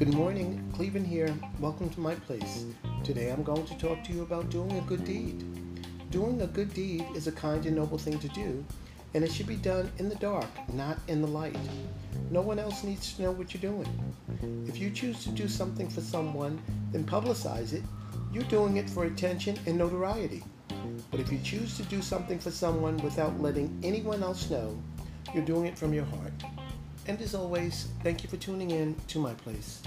Good morning, Clevin here. Welcome to my place. Today I'm going to talk to you about doing a good deed. Doing a good deed is a kind and noble thing to do, and it should be done in the dark, not in the light. No one else needs to know what you're doing. If you choose to do something for someone, then publicize it. You're doing it for attention and notoriety. But if you choose to do something for someone without letting anyone else know, you're doing it from your heart. And as always, thank you for tuning in to my place.